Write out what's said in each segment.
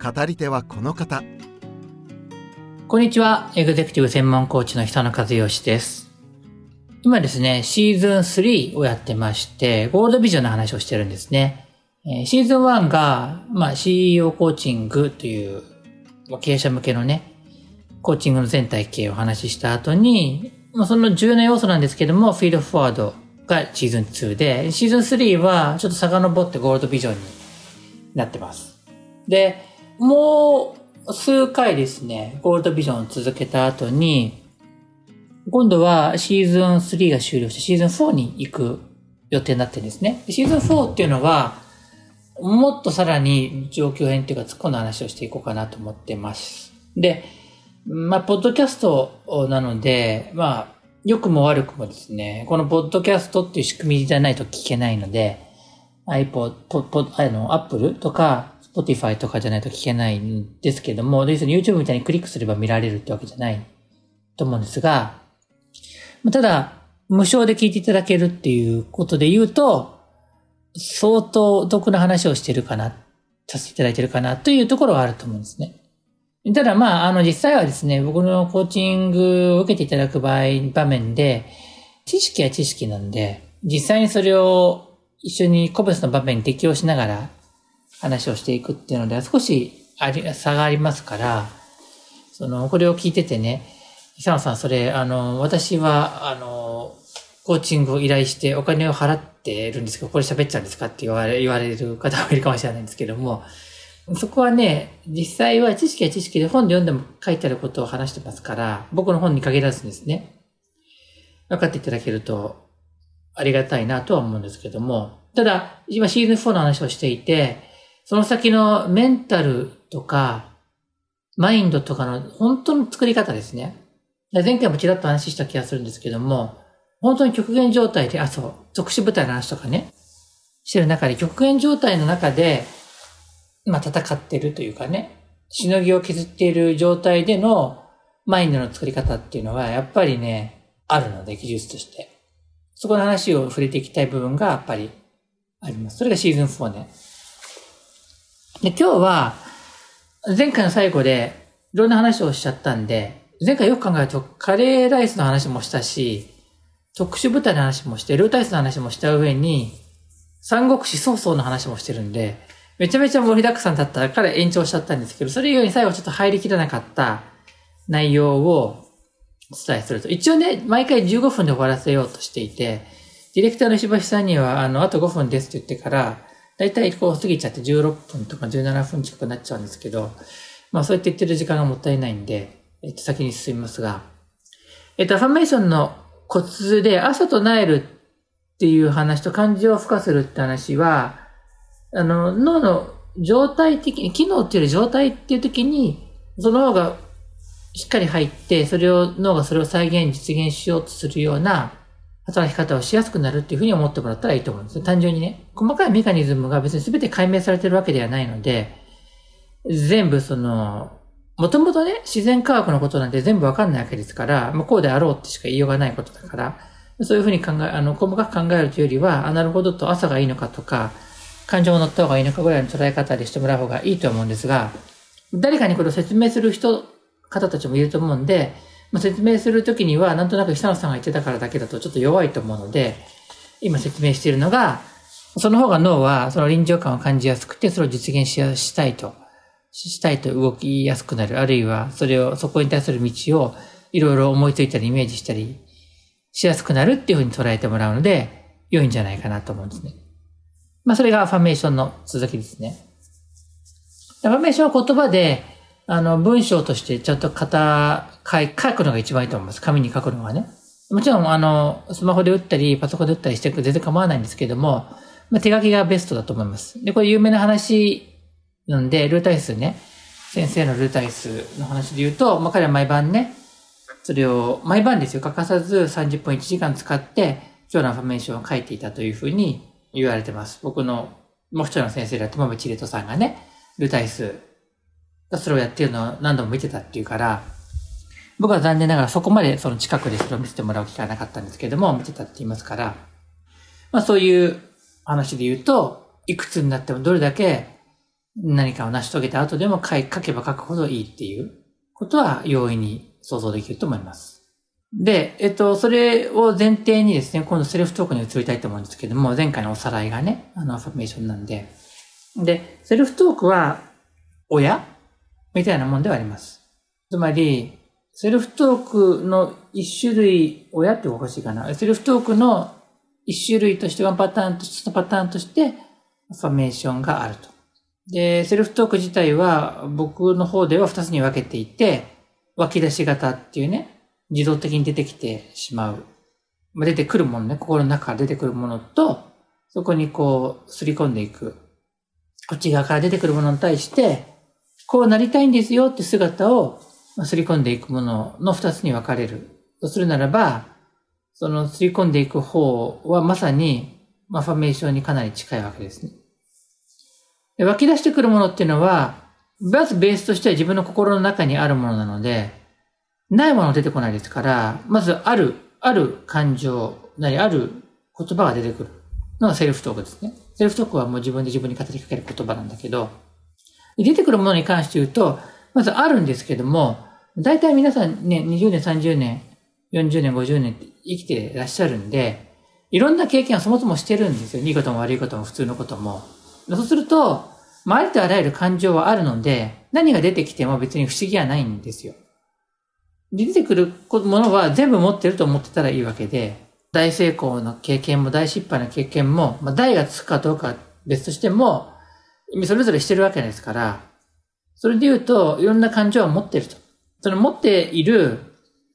語り手はこの方こんにちは。エグゼクティブ専門コーチの久野和義です。今ですね、シーズン3をやってまして、ゴールドビジョンの話をしてるんですね。シーズン1が、まあ、CEO コーチングという、経営者向けのね、コーチングの全体系をお話しした後に、まあ、その重要な要素なんですけども、フィードフォワードがシーズン2で、シーズン3はちょっと遡ってゴールドビジョンになってます。で、もう数回ですね、ゴールドビジョンを続けた後に、今度はシーズン3が終了してシーズン4に行く予定になってるんですね。シーズン4っていうのは、もっとさらに状況編っていうか突っ込んだ話をしていこうかなと思ってます。で、まあ、ポッドキャストなので、まあ、良くも悪くもですね、このポッドキャストっていう仕組みじゃないと聞けないので、iPod、ポポあの、Apple とか、Spotify とかじゃないと聞けないんですけども、要するに YouTube みたいにクリックすれば見られるってわけじゃないと思うんですが、まただ、無償で聞いていただけるっていうことで言うと、相当お得な話をしてるかな、させていただいてるかなというところはあると思うんですね。ただまあ、あの実際はですね、僕のコーチングを受けていただく場合、場面で、知識は知識なんで、実際にそれを一緒に個別の場面に適用しながら話をしていくっていうのでは少しあり差がありますから、その、これを聞いててね、久野さん、それ、あの、私は、あの、コーチングを依頼してお金を払ってるんですけど、これ喋っちゃうんですかって言われ、言われる方もいるかもしれないんですけども、そこはね、実際は知識は知識で本で読んでも書いてあることを話してますから、僕の本に限らずですね、分かっていただけるとありがたいなとは思うんですけども、ただ、今シーズン4の話をしていて、その先のメンタルとか、マインドとかの本当の作り方ですね。前回もちらっと話した気がするんですけども、本当に極限状態で、あ、そう、特殊部隊の話とかね、してる中で、極限状態の中で、まあ戦ってるというかね、しのぎを削っている状態でのマインドの作り方っていうのは、やっぱりね、あるので、技術として。そこの話を触れていきたい部分がやっぱりあります。それがシーズン4ね。で、今日は、前回の最後で、いろんな話をしちゃったんで、前回よく考えると、カレーライスの話もしたし、特殊部隊の話もして、ルータイスの話もした上に、三国志曹操の話もしてるんで、めちゃめちゃ盛りだくさんだったから延長しちゃったんですけど、それ以外に最後ちょっと入りきらなかった内容をお伝えすると。一応ね、毎回15分で終わらせようとしていて、ディレクターの石橋さんには、あの、あと5分ですって言ってから、だいたいこう過ぎちゃって16分とか17分近くなっちゃうんですけど、まあそうやって言ってる時間がもったいないんで、えっと、先に進みますが、えっと、アファメーションのコツで、朝となえるっていう話と感情を付加するって話は、あの、脳の状態的に、機能っていうより状態っていう時に、その脳がしっかり入って、それを、脳がそれを再現、実現しようとするような働き方をしやすくなるっていうふうに思ってもらったらいいと思うんです。単純にね。細かいメカニズムが別に全て解明されてるわけではないので、全部その、もともとね、自然科学のことなんて全部わかんないわけですから、まあ、こうであろうってしか言いようがないことだから、そういうふうに考え、あの、細かく考えるというよりは、あ、なるほどと朝がいいのかとか、感情を乗った方がいいのかぐらいの捉え方でしてもらう方がいいと思うんですが、誰かにこれを説明する人、方たちもいると思うんで、まあ、説明するときには、なんとなく久野さんが言ってたからだけだとちょっと弱いと思うので、今説明しているのが、その方が脳はその臨場感を感じやすくて、それを実現しやしたいと、したいと動きやすくなる。あるいは、それを、そこに対する道をいろいろ思いついたりイメージしたりしやすくなるっていうふうに捉えてもらうので、良いんじゃないかなと思うんですね。まあ、それがアファメーションの続きですね。アファメーションは言葉で、あの、文章としてちゃんと型、書書くのが一番いいと思います。紙に書くのがね。もちろん、あの、スマホで打ったり、パソコンで打ったりして全然構わないんですけども、まあ、手書きがベストだと思います。で、これ有名な話なんで、ルータイスね、先生のルータイスの話で言うと、まあ、彼は毎晩ね、それを毎晩ですよ、欠かさず30分1時間使って、今日のアファメーションを書いていたというふうに言われてます。僕のもう一人の先生だと、まぶちれとさんがね、ルータイスがそれをやってるのを何度も見てたっていうから、僕は残念ながらそこまでその近くでそれを見せてもらう機会はなかったんですけども、見てたって言いますから、まあそういう話で言うと、いくつになってもどれだけ何かを成し遂げた後でも書けば書くほどいいっていうことは容易に想像できると思います。で、えっと、それを前提にですね、今度セルフトークに移りたいと思うんですけども、前回のおさらいがね、あの、アファメーションなんで。で、セルフトークは、親みたいなもんではあります。つまり、セルフトークの一種類、親っておかしいかな。セルフトークの一種類として、ワンパターンとして、パターンとして、アファメーションがあると。で、セルフトーク自体は、僕の方では二つに分けていて、湧き出し型っていうね、自動的に出てきてしまう。ま、出てくるものね、心の中から出てくるものと、そこにこう、すり込んでいく。こっち側から出てくるものに対して、こうなりたいんですよって姿を、すり込んでいくものの二つに分かれる。とするならば、そのすり込んでいく方はまさに、まあ、ファメーションにかなり近いわけですね。で湧き出してくるものっていうのは、まずベースとしては自分の心の中にあるものなので、ないもの出てこないですから、まずある、ある感情なり、ある言葉が出てくるのがセルフトークですね。セルフトークはもう自分で自分に語りかける言葉なんだけど、出てくるものに関して言うと、まずあるんですけども、大体皆さんね、20年、30年、40年、50年って生きてらっしゃるんで、いろんな経験をそもそもしてるんですよ。いいことも悪いことも普通のことも。そうすると、ありとあらゆる感情はあるので、何が出てきても別に不思議はないんですよ。出てくるものは全部持ってると思ってたらいいわけで、大成功の経験も大失敗の経験も、まあ、大がつくかどうか別としても、それぞれしてるわけですから、それで言うと、いろんな感情を持ってると。その持っている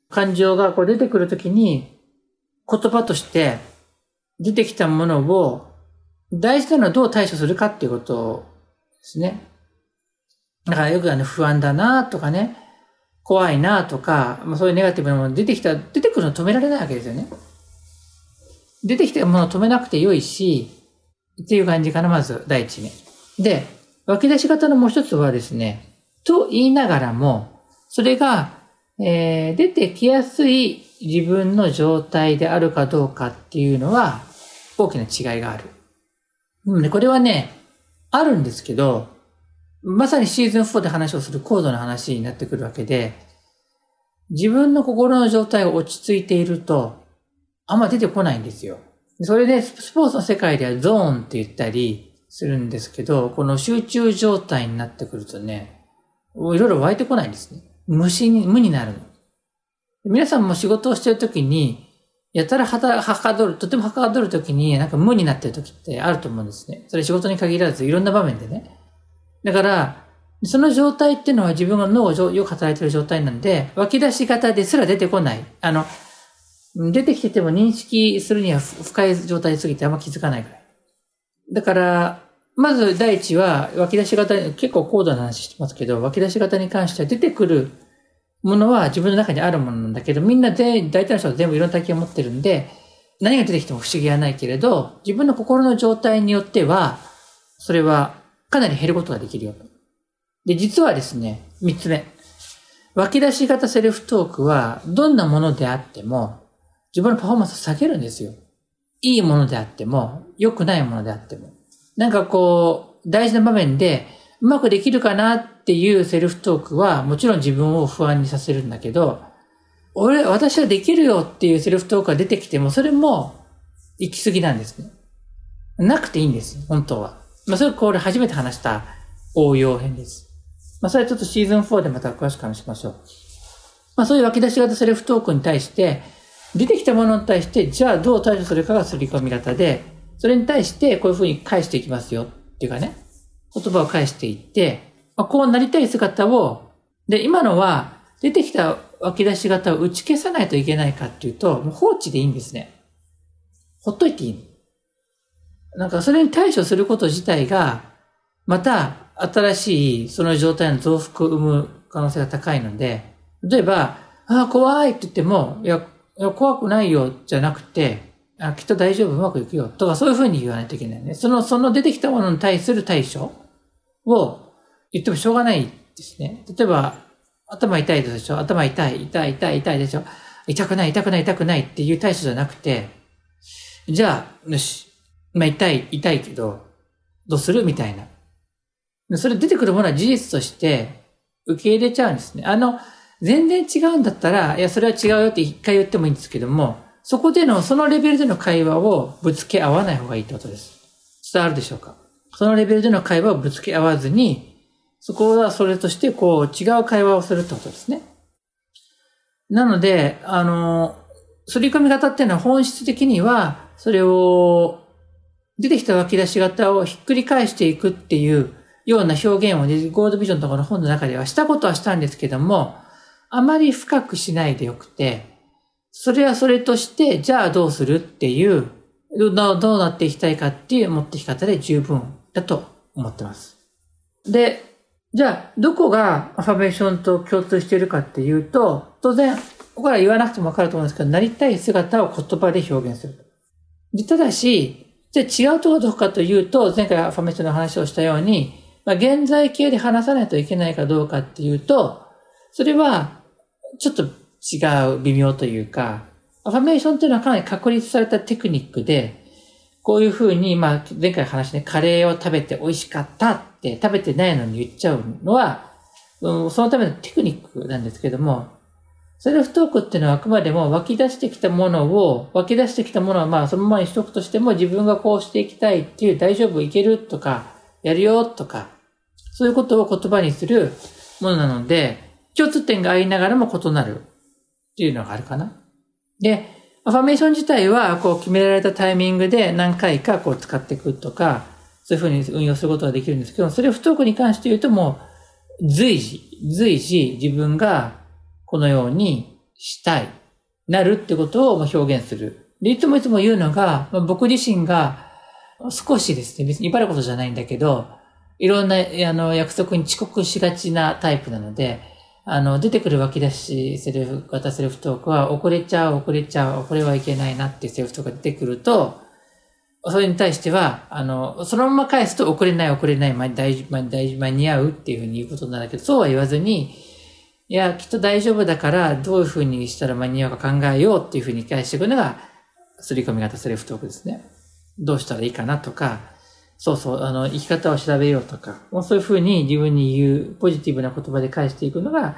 感情がこう出てくるときに、言葉として出てきたものを、大事なのはどう対処するかっていうことですね。だからよくあの不安だなとかね、怖いなとか、まあ、そういうネガティブなもの出てきた、出てくるの止められないわけですよね。出てきたものを止めなくてよいし、っていう感じかな、まず、第一に。で、湧き出し方のもう一つはですね、と言いながらも、それが、えー、出てきやすい自分の状態であるかどうかっていうのは、大きな違いがある。うん、これはね、あるんですけど、まさにシーズン4で話をする高度な話になってくるわけで、自分の心の状態が落ち着いていると、あんま出てこないんですよ。それでスポーツの世界ではゾーンって言ったりするんですけど、この集中状態になってくるとね、いろいろ湧いてこないんですね。無心に、無になる。皆さんも仕事をしてるときに、やたらはた、はかどる、とてもはかどるときに、なんか無になってるときってあると思うんですね。それ仕事に限らず、いろんな場面でね。だから、その状態っていうのは自分が脳をよく働いてる状態なんで、湧き出し方ですら出てこない。あの、出てきてても認識するには深い状態すぎてあんま気づかないくらい。だから、まず第一は湧き出し方、結構高度な話してますけど、湧き出し方に関しては出てくるものは自分の中にあるものなんだけど、みんなで、大体の人は全部いろんな体験を持ってるんで、何が出てきても不思議はないけれど、自分の心の状態によっては、それはかなり減ることができるよ。で、実はですね、三つ目。湧き出し型セルフトークは、どんなものであっても、自分のパフォーマンスを下げるんですよ。いいものであっても、良くないものであっても。なんかこう、大事な場面で、うまくできるかなっていうセルフトークは、もちろん自分を不安にさせるんだけど、俺、私はできるよっていうセルフトークが出てきても、それも行き過ぎなんですね。なくていいんです、本当は。まあ、それこれ初めて話した応用編です。まあ、それはちょっとシーズン4でまた詳しく話しましょう。まあ、そういう湧き出し型セルフトークに対して、出てきたものに対して、じゃあどう対処するかがすり込み型で、それに対してこういうふうに返していきますよっていうかね、言葉を返していって、まあ、こうなりたい姿を、で、今のは出てきた湧き出し型を打ち消さないといけないかっていうと、もう放置でいいんですね。ほっといていい。なんかそれに対処すること自体が、また新しいその状態の増幅を生む可能性が高いので、例えば、ああ、怖いって言っても、いや怖くないよ、じゃなくて、あきっと大丈夫、うまくいくよ、とかそういうふうに言わないといけないね。その、その出てきたものに対する対処を言ってもしょうがないですね。例えば、頭痛いでしょ頭痛い、痛い、痛い、痛いでしょ痛くない、痛くない、痛くないっていう対処じゃなくて、じゃあ、よし、まあ痛い、痛いけど、どうする？みたいな。それ出てくるものは事実として受け入れちゃうんですね。あの、全然違うんだったら、いや、それは違うよって一回言ってもいいんですけども、そこでの、そのレベルでの会話をぶつけ合わない方がいいってことです。伝わるでしょうか？そのレベルでの会話をぶつけ合わずに、そこはそれとしてこう違う会話をするってことですね。なので、あの、すり込み方っていうのは本質的には、それを、出てきた湧き出し方をひっくり返していくっていうような表現をね、ゴールドビジョンとかの本の中ではしたことはしたんですけども、あまり深くしないでよくて、それはそれとして、じゃあどうするっていう、どうなっていきたいかっていう持ってき方で十分だと思ってます。で、じゃあ、どこがアファメーションと共通しているかっていうと、当然、ここから言わなくてもわかると思うんですけど、なりたい姿を言葉で表現する。でただし、じゃあ違うところどこかというと、前回アファメーションの話をしたように、まあ、現在形で話さないといけないかどうかっていうと、それは、ちょっと違う、微妙というか、アファメーションっていうのはかなり確立されたテクニックで、こういうふうに、まあ、前回の話ね、カレーを食べて美味しかったって食べてないのに言っちゃうのは、うん、そのためのテクニックなんですけども、セルフトークっていうのはあくまでも湧き出してきたものを、湧き出してきたものはまあそのままにしとくとしても自分がこうしていきたいっていう大丈夫いけるとか、やるよとか、そういうことを言葉にするものなので、共通点がありながらも異なる。っていうのがあるかな。で、アファメーション自体は、こう決められたタイミングで何回かこう使っていくとか、そういうふうに運用することができるんですけど、それを不登校に関して言うともう、随時、随時自分がこのようにしたい、なるってことを表現する。で、いつもいつも言うのが、僕自身が少しですね、別に威張ることじゃないんだけど、いろんな、あの、約束に遅刻しがちなタイプなので、あの、出てくる湧き出しセルフ型セルフトークは、遅れちゃう、遅れちゃう、遅れはいけないなっていうセルフトークが出てくると、それに対しては、あの、そのまま返すと遅れない、遅れない、ま大丈夫、大丈夫、間に合うっていうふうに言うことなんだけど、そうは言わずに、いや、きっと大丈夫だから、どういうふうにしたら間に合うか考えようっていうふうに返していくのが、すり込み型セルフトークですね。どうしたらいいかなとか、そうそう、あの、生き方を調べようとか、もうそういうふうに自分に言うポジティブな言葉で返していくのが、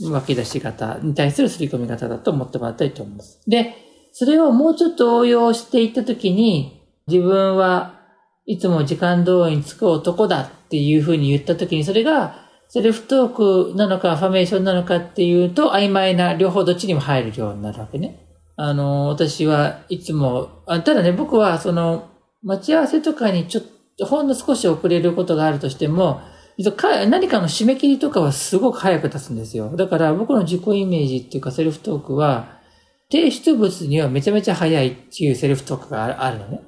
分け出し型に対する刷り込み型だと思ってもらったらいいと思います。で、それをもうちょっと応用していったときに、自分はいつも時間通りにつく男だっていうふうに言ったときに、それがセルフトークなのか、ファメーションなのかっていうと、曖昧な両方どっちにも入るようになるわけね。あの、私はいつも、あただね、僕はその、待ち合わせとかにちょっと、ほんの少し遅れることがあるとしても、何かの締め切りとかはすごく早く出すんですよ。だから僕の自己イメージっていうかセルフトークは、提出物にはめちゃめちゃ早いっていうセルフトークがあるのね。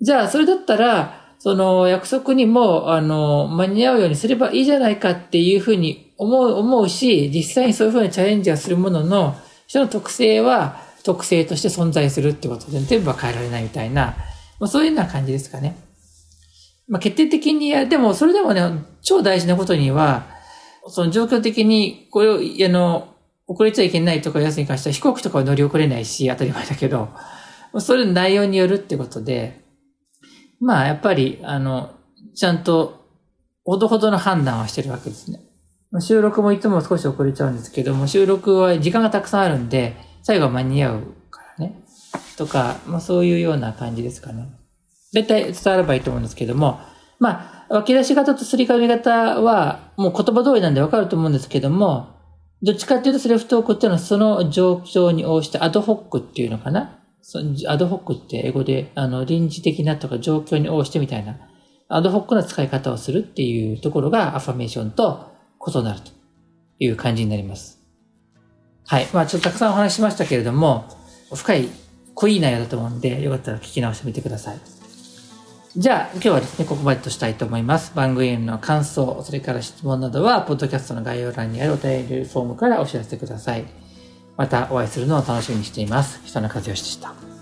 じゃあ、それだったら、その約束にも、あの、間に合うようにすればいいじゃないかっていうふうに思う、思うし、実際にそういうふうにチャレンジはするものの、人の特性は特性として存在するってことで全部は変えられないみたいな、まあそういうような感じですかね。まあ、決定的にや、でも、それでもね、超大事なことには、その状況的に、これを、あの、遅れちゃいけないとかやつに関しては飛行機とかは乗り遅れないし、当たり前だけど、それの内容によるってことで、まあ、やっぱり、あの、ちゃんと、ほどほどの判断はしてるわけですね。収録もいつも少し遅れちゃうんですけども、収録は時間がたくさんあるんで、最後は間に合う。とか、まあそういうような感じですかね。絶対伝わればいいと思うんですけども、まあ、脇出し型とすり込み型は、もう言葉通りなんでわかると思うんですけども、どっちかっていうとセルフトークっていうのはその状況に応じてアドホックっていうのかなアドホックって英語で、あの、臨時的なとか状況に応じてみたいな、アドホックな使い方をするっていうところがアファメーションと異なるという感じになります。はい。まあちょっとたくさんお話しましたけれども、深い、濃い内容だと思うんで、よかったら聞き直してみてください。じゃあ、今日はですね、ここまでとしたいと思います。番組への感想、それから質問などは、ポッドキャストの概要欄にあるお便りフォームからお知らせください。またお会いするのを楽しみにしています。北野和義でした。